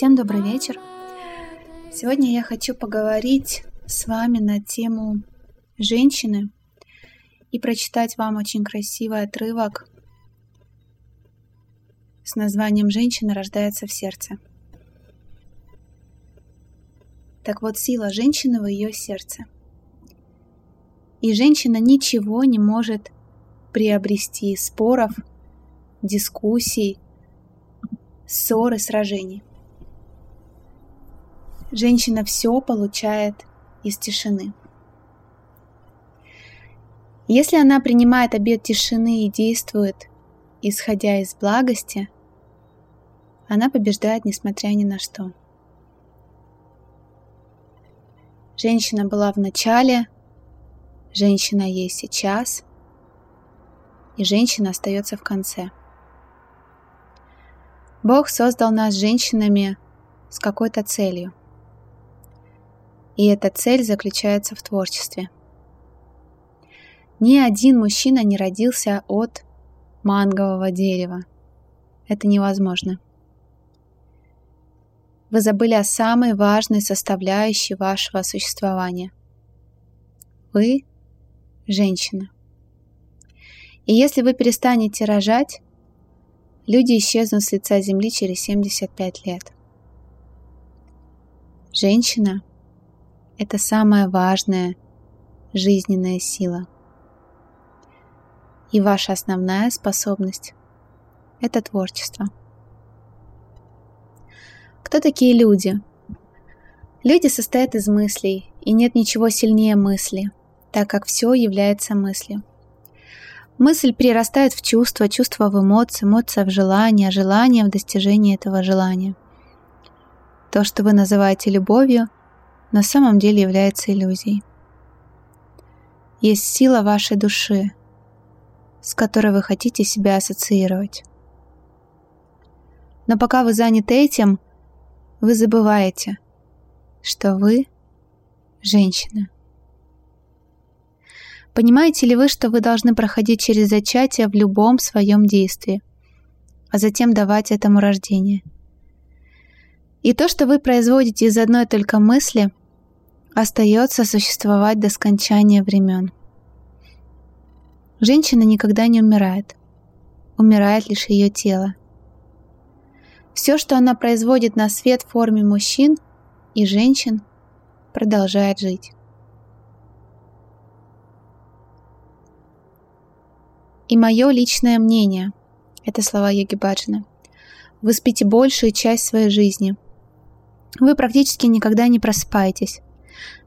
Всем добрый вечер. Сегодня я хочу поговорить с вами на тему женщины и прочитать вам очень красивый отрывок с названием «Женщина рождается в сердце». Так вот, сила женщины в ее сердце. И женщина ничего не может приобрести споров, дискуссий, ссор и сражений. Женщина все получает из тишины. Если она принимает обет тишины и действует, исходя из благости, она побеждает несмотря ни на что. Женщина была в начале, женщина есть сейчас, и женщина остается в конце. Бог создал нас женщинами с какой-то целью. И эта цель заключается в творчестве. Ни один мужчина не родился от мангового дерева. Это невозможно. Вы забыли о самой важной составляющей вашего существования. Вы – женщина. И если вы перестанете рожать, люди исчезнут с лица Земли через 75 лет. Женщина – это самая важная жизненная сила. И ваша основная способность – это творчество. Кто такие люди? Люди состоят из мыслей, и нет ничего сильнее мысли, так как все является мыслью. Мысль перерастает в чувство, чувство в эмоции, эмоция в желание, желание в достижении этого желания. То, что вы называете любовью, на самом деле является иллюзией. Есть сила вашей души, с которой вы хотите себя ассоциировать. Но пока вы заняты этим, вы забываете, что вы женщина. Понимаете ли вы, что вы должны проходить через зачатие в любом своем действии, а затем давать этому рождение? И то, что вы производите из одной только мысли, остается существовать до скончания времен. Женщина никогда не умирает. Умирает лишь ее тело. Все, что она производит на свет в форме мужчин и женщин, продолжает жить. И мое личное мнение – это слова Йоги Баджана. Вы спите большую часть своей жизни. Вы практически никогда не просыпаетесь.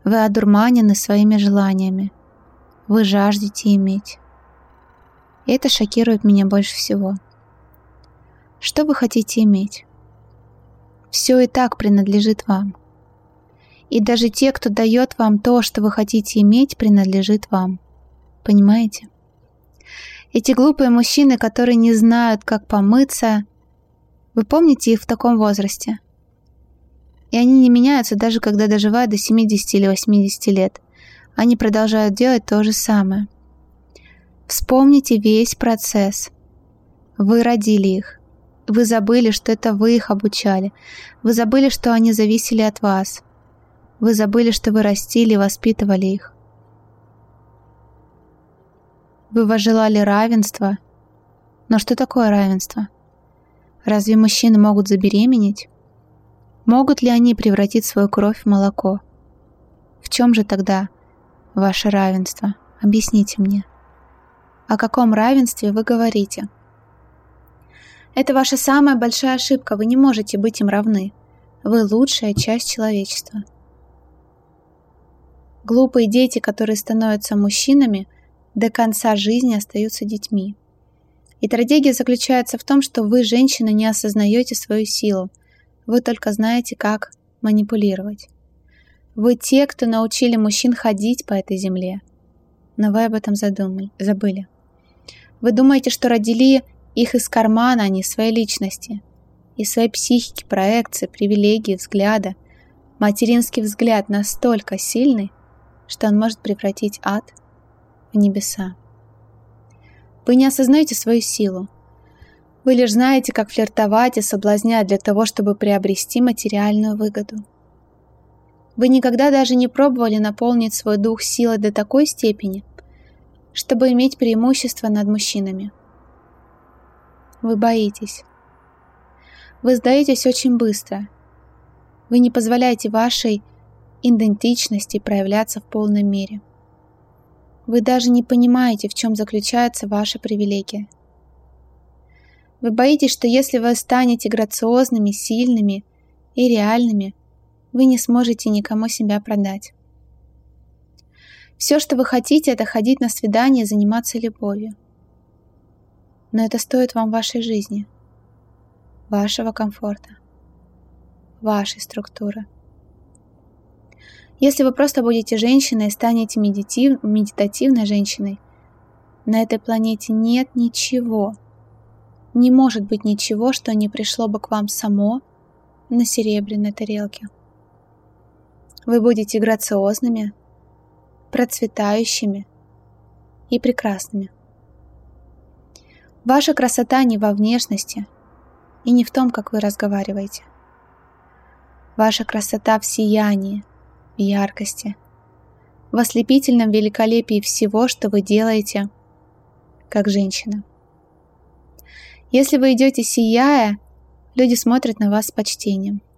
Вы одурманены своими желаниями. Вы жаждете иметь. И это шокирует меня больше всего. Что вы хотите иметь? Все и так принадлежит вам. И даже те, кто дает вам то, что вы хотите иметь, принадлежит вам. Понимаете? Эти глупые мужчины, которые не знают, как помыться, вы помните их в таком возрасте? И они не меняются даже когда доживают до 70 или 80 лет. Они продолжают делать то же самое. Вспомните весь процесс. Вы родили их. Вы забыли, что это вы их обучали. Вы забыли, что они зависели от вас. Вы забыли, что вы растили и воспитывали их. Вы возжелали равенства. Но что такое равенство? Разве мужчины могут забеременеть? Могут ли они превратить свою кровь в молоко? В чем же тогда ваше равенство? Объясните мне. О каком равенстве вы говорите? Это ваша самая большая ошибка, вы не можете быть им равны. Вы лучшая часть человечества. Глупые дети, которые становятся мужчинами – до конца жизни остаются детьми. И трагедия заключается в том, что вы, женщина, не осознаете свою силу. Вы только знаете, как манипулировать. Вы те, кто научили мужчин ходить по этой земле. Но вы об этом задумали, забыли. Вы думаете, что родили их из кармана, а не своей личности. Из своей психики, проекции, привилегии, взгляда. Материнский взгляд настолько сильный, что он может превратить ад в небеса. Вы не осознаете свою силу. Вы лишь знаете, как флиртовать и соблазнять для того, чтобы приобрести материальную выгоду. Вы никогда даже не пробовали наполнить свой дух силой до такой степени, чтобы иметь преимущество над мужчинами. Вы боитесь. Вы сдаетесь очень быстро. Вы не позволяете вашей идентичности проявляться в полной мере. Вы даже не понимаете, в чем заключается ваша привилегия. Вы боитесь, что если вы станете грациозными, сильными и реальными, вы не сможете никому себя продать. Все, что вы хотите, это ходить на свидание и заниматься любовью. Но это стоит вам вашей жизни, вашего комфорта, вашей структуры. Если вы просто будете женщиной и станете медитив, медитативной женщиной, на этой планете нет ничего, не может быть ничего, что не пришло бы к вам само на серебряной тарелке. Вы будете грациозными, процветающими и прекрасными. Ваша красота не во внешности и не в том, как вы разговариваете. Ваша красота в сиянии, в яркости, в ослепительном великолепии всего, что вы делаете, как женщина. Если вы идете сияя, люди смотрят на вас с почтением –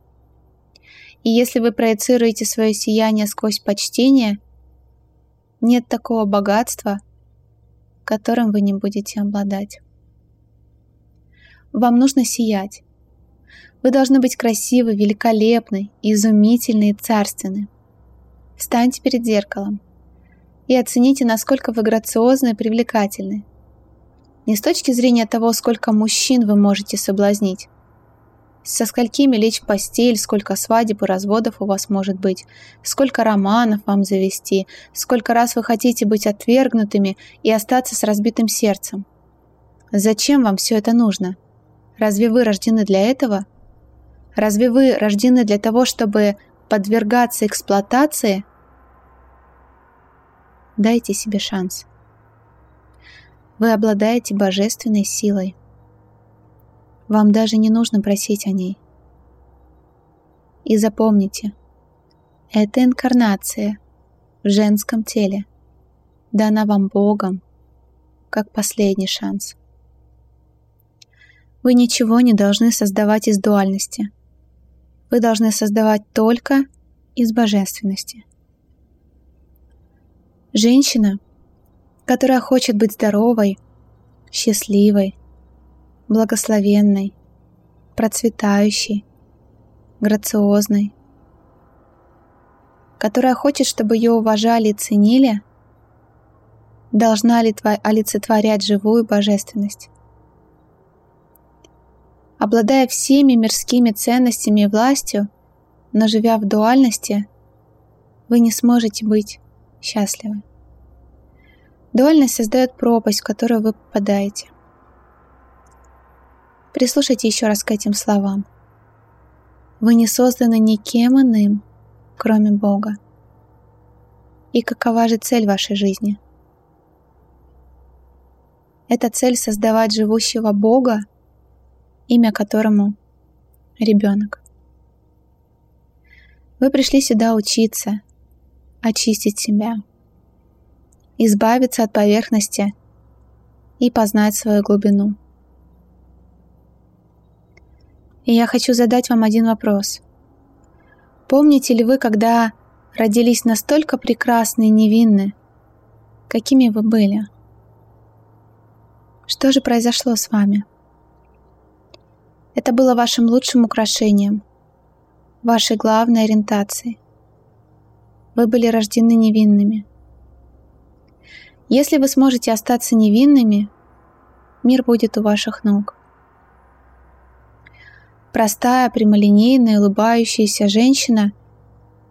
и если вы проецируете свое сияние сквозь почтение, нет такого богатства, которым вы не будете обладать. Вам нужно сиять. Вы должны быть красивы, великолепны, изумительны и царственны. Встаньте перед зеркалом и оцените, насколько вы грациозны и привлекательны. Не с точки зрения того, сколько мужчин вы можете соблазнить, со сколькими лечь в постель, сколько свадеб и разводов у вас может быть, сколько романов вам завести, сколько раз вы хотите быть отвергнутыми и остаться с разбитым сердцем. Зачем вам все это нужно? Разве вы рождены для этого? Разве вы рождены для того, чтобы подвергаться эксплуатации? Дайте себе шанс. Вы обладаете божественной силой. Вам даже не нужно просить о ней. И запомните, это инкарнация в женском теле дана вам Богом как последний шанс. Вы ничего не должны создавать из дуальности. Вы должны создавать только из божественности. Женщина, которая хочет быть здоровой, счастливой, благословенной, процветающей, грациозной, которая хочет, чтобы ее уважали и ценили, должна ли олицетворять живую божественность. Обладая всеми мирскими ценностями и властью, но живя в дуальности, вы не сможете быть счастливы. Дуальность создает пропасть, в которую вы попадаете. Прислушайте еще раз к этим словам. Вы не созданы никем иным, кроме Бога. И какова же цель вашей жизни? Это цель создавать живущего Бога, имя которому ребенок. Вы пришли сюда учиться, очистить себя, избавиться от поверхности и познать свою глубину. И я хочу задать вам один вопрос. Помните ли вы, когда родились настолько прекрасны и невинны, какими вы были? Что же произошло с вами? Это было вашим лучшим украшением, вашей главной ориентацией. Вы были рождены невинными. Если вы сможете остаться невинными, мир будет у ваших ног. Простая, прямолинейная, улыбающаяся женщина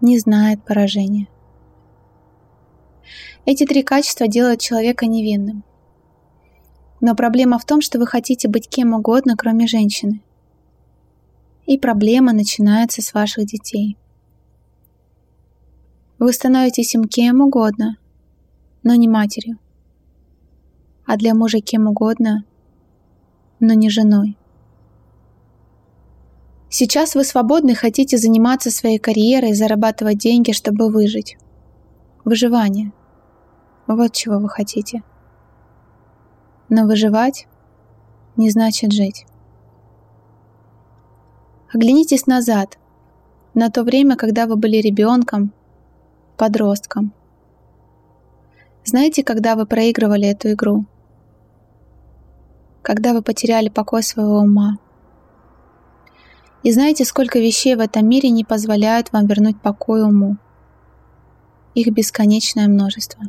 не знает поражения. Эти три качества делают человека невинным. Но проблема в том, что вы хотите быть кем угодно, кроме женщины. И проблема начинается с ваших детей. Вы становитесь им кем угодно, но не матерью. а для мужа кем угодно, но не женой. Сейчас вы свободны хотите заниматься своей карьерой, зарабатывать деньги, чтобы выжить. Выживание. Вот чего вы хотите. Но выживать не значит жить. Оглянитесь назад, на то время, когда вы были ребенком, подростком. Знаете, когда вы проигрывали эту игру? Когда вы потеряли покой своего ума. И знаете, сколько вещей в этом мире не позволяют вам вернуть покой уму? Их бесконечное множество.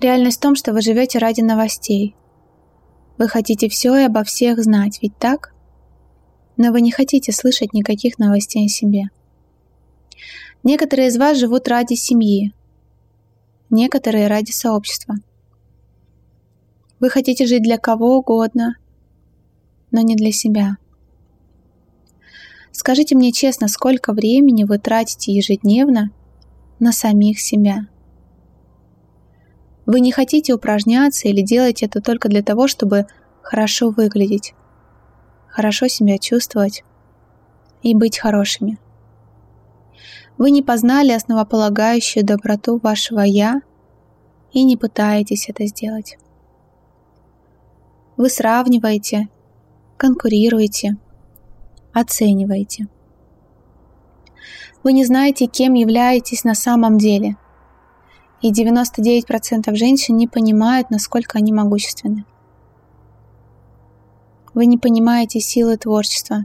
Реальность в том, что вы живете ради новостей. Вы хотите все и обо всех знать, ведь так? Но вы не хотите слышать никаких новостей о себе. Некоторые из вас живут ради семьи, некоторые ради сообщества. Вы хотите жить для кого угодно, но не для себя. Скажите мне честно, сколько времени вы тратите ежедневно на самих себя? Вы не хотите упражняться или делаете это только для того, чтобы хорошо выглядеть, хорошо себя чувствовать и быть хорошими. Вы не познали основополагающую доброту вашего «я» и не пытаетесь это сделать. Вы сравниваете, конкурируете, оцениваете. Вы не знаете, кем являетесь на самом деле. И 99% женщин не понимают, насколько они могущественны. Вы не понимаете силы творчества,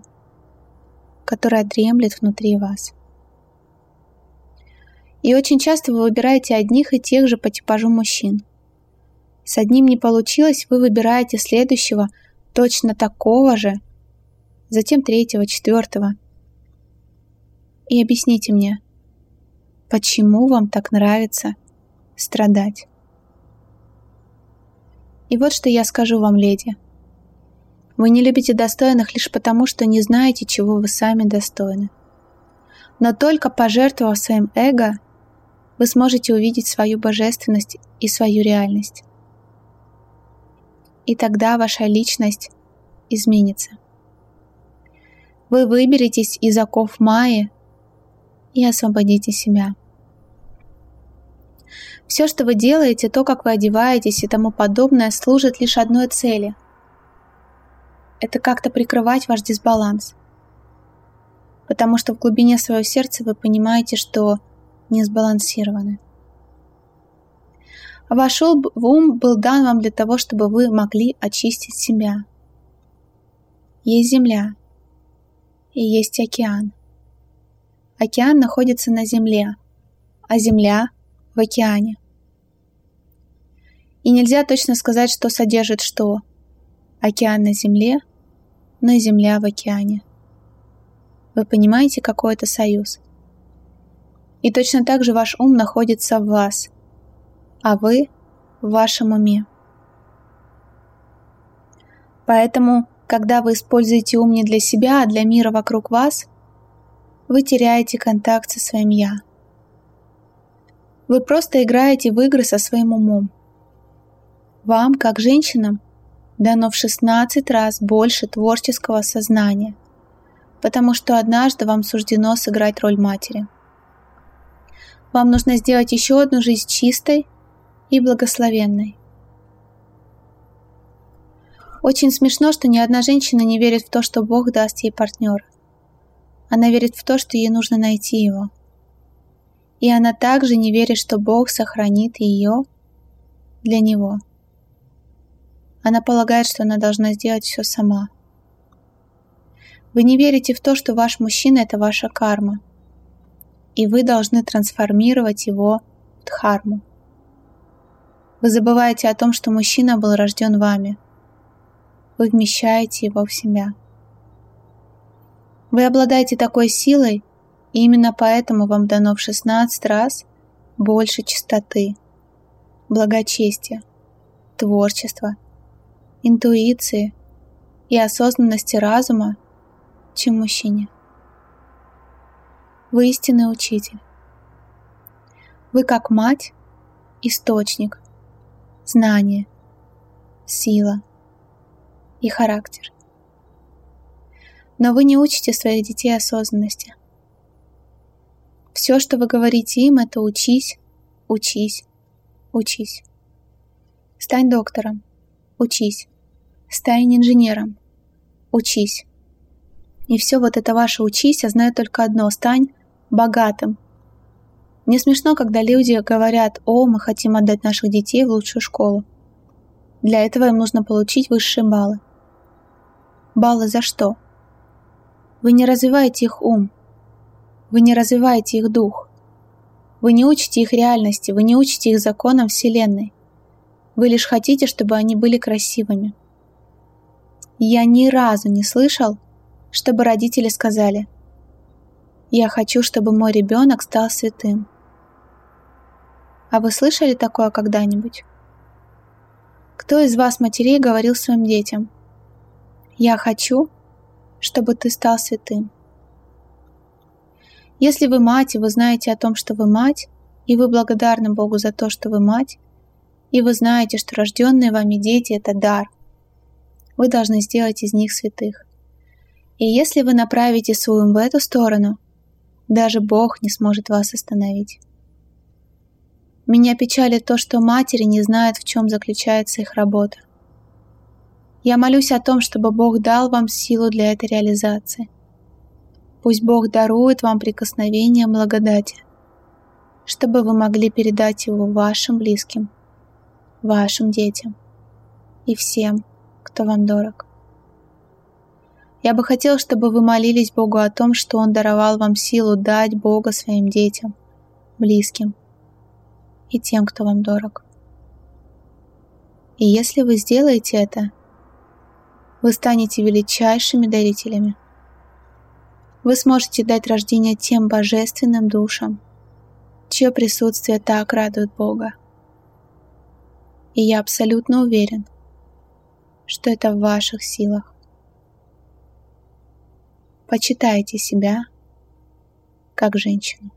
которая дремлет внутри вас. И очень часто вы выбираете одних и тех же по типажу мужчин. С одним не получилось, вы выбираете следующего, точно такого же, затем третьего, четвертого. И объясните мне, почему вам так нравится страдать? И вот что я скажу вам, леди. Вы не любите достойных лишь потому, что не знаете, чего вы сами достойны. Но только пожертвовав своим эго, вы сможете увидеть свою божественность и свою реальность. И тогда ваша личность изменится. Вы выберетесь из оков Майи и освободите себя. Все, что вы делаете, то, как вы одеваетесь и тому подобное, служит лишь одной цели. Это как-то прикрывать ваш дисбаланс. Потому что в глубине своего сердца вы понимаете, что не сбалансированы. Ваш ум был дан вам для того, чтобы вы могли очистить себя. Есть земля и есть океан. Океан находится на земле, а земля в океане. И нельзя точно сказать, что содержит что. Океан на земле, но земля в океане. Вы понимаете, какой это союз? И точно так же ваш ум находится в вас, а вы в вашем уме. Поэтому, когда вы используете ум не для себя, а для мира вокруг вас, вы теряете контакт со своим «я». Вы просто играете в игры со своим умом. Вам, как женщинам, дано в 16 раз больше творческого сознания, потому что однажды вам суждено сыграть роль матери – вам нужно сделать еще одну жизнь чистой и благословенной. Очень смешно, что ни одна женщина не верит в то, что Бог даст ей партнера. Она верит в то, что ей нужно найти его. И она также не верит, что Бог сохранит ее для него. Она полагает, что она должна сделать все сама. Вы не верите в то, что ваш мужчина – это ваша карма – и вы должны трансформировать его в дхарму. Вы забываете о том, что мужчина был рожден вами. Вы вмещаете его в себя. Вы обладаете такой силой, и именно поэтому вам дано в 16 раз больше чистоты, благочестия, творчества, интуиции и осознанности разума, чем мужчине. Вы истинный учитель. Вы как мать – источник, знание, сила и характер. Но вы не учите своих детей осознанности. Все, что вы говорите им, это учись, учись, учись. Стань доктором, учись. Стань инженером, учись. И все вот это ваше учись, я знаю только одно, стань богатым. Мне смешно, когда люди говорят, о, мы хотим отдать наших детей в лучшую школу. Для этого им нужно получить высшие баллы. Баллы за что? Вы не развиваете их ум. Вы не развиваете их дух. Вы не учите их реальности, вы не учите их законам Вселенной. Вы лишь хотите, чтобы они были красивыми. Я ни разу не слышал, чтобы родители сказали «Я хочу, чтобы мой ребенок стал святым». А вы слышали такое когда-нибудь? Кто из вас, матерей, говорил своим детям, «Я хочу, чтобы ты стал святым». Если вы мать, и вы знаете о том, что вы мать, и вы благодарны Богу за то, что вы мать, и вы знаете, что рожденные вами дети – это дар, вы должны сделать из них святых. И если вы направите свой ум в эту сторону, даже Бог не сможет вас остановить. Меня печалит то, что матери не знают, в чем заключается их работа. Я молюсь о том, чтобы Бог дал вам силу для этой реализации. Пусть Бог дарует вам прикосновение благодати, чтобы вы могли передать его вашим близким, вашим детям и всем, кто вам дорог. Я бы хотел, чтобы вы молились Богу о том, что Он даровал вам силу дать Бога своим детям, близким и тем, кто вам дорог. И если вы сделаете это, вы станете величайшими дарителями. Вы сможете дать рождение тем божественным душам, чье присутствие так радует Бога. И я абсолютно уверен, что это в ваших силах. Почитайте себя как женщину.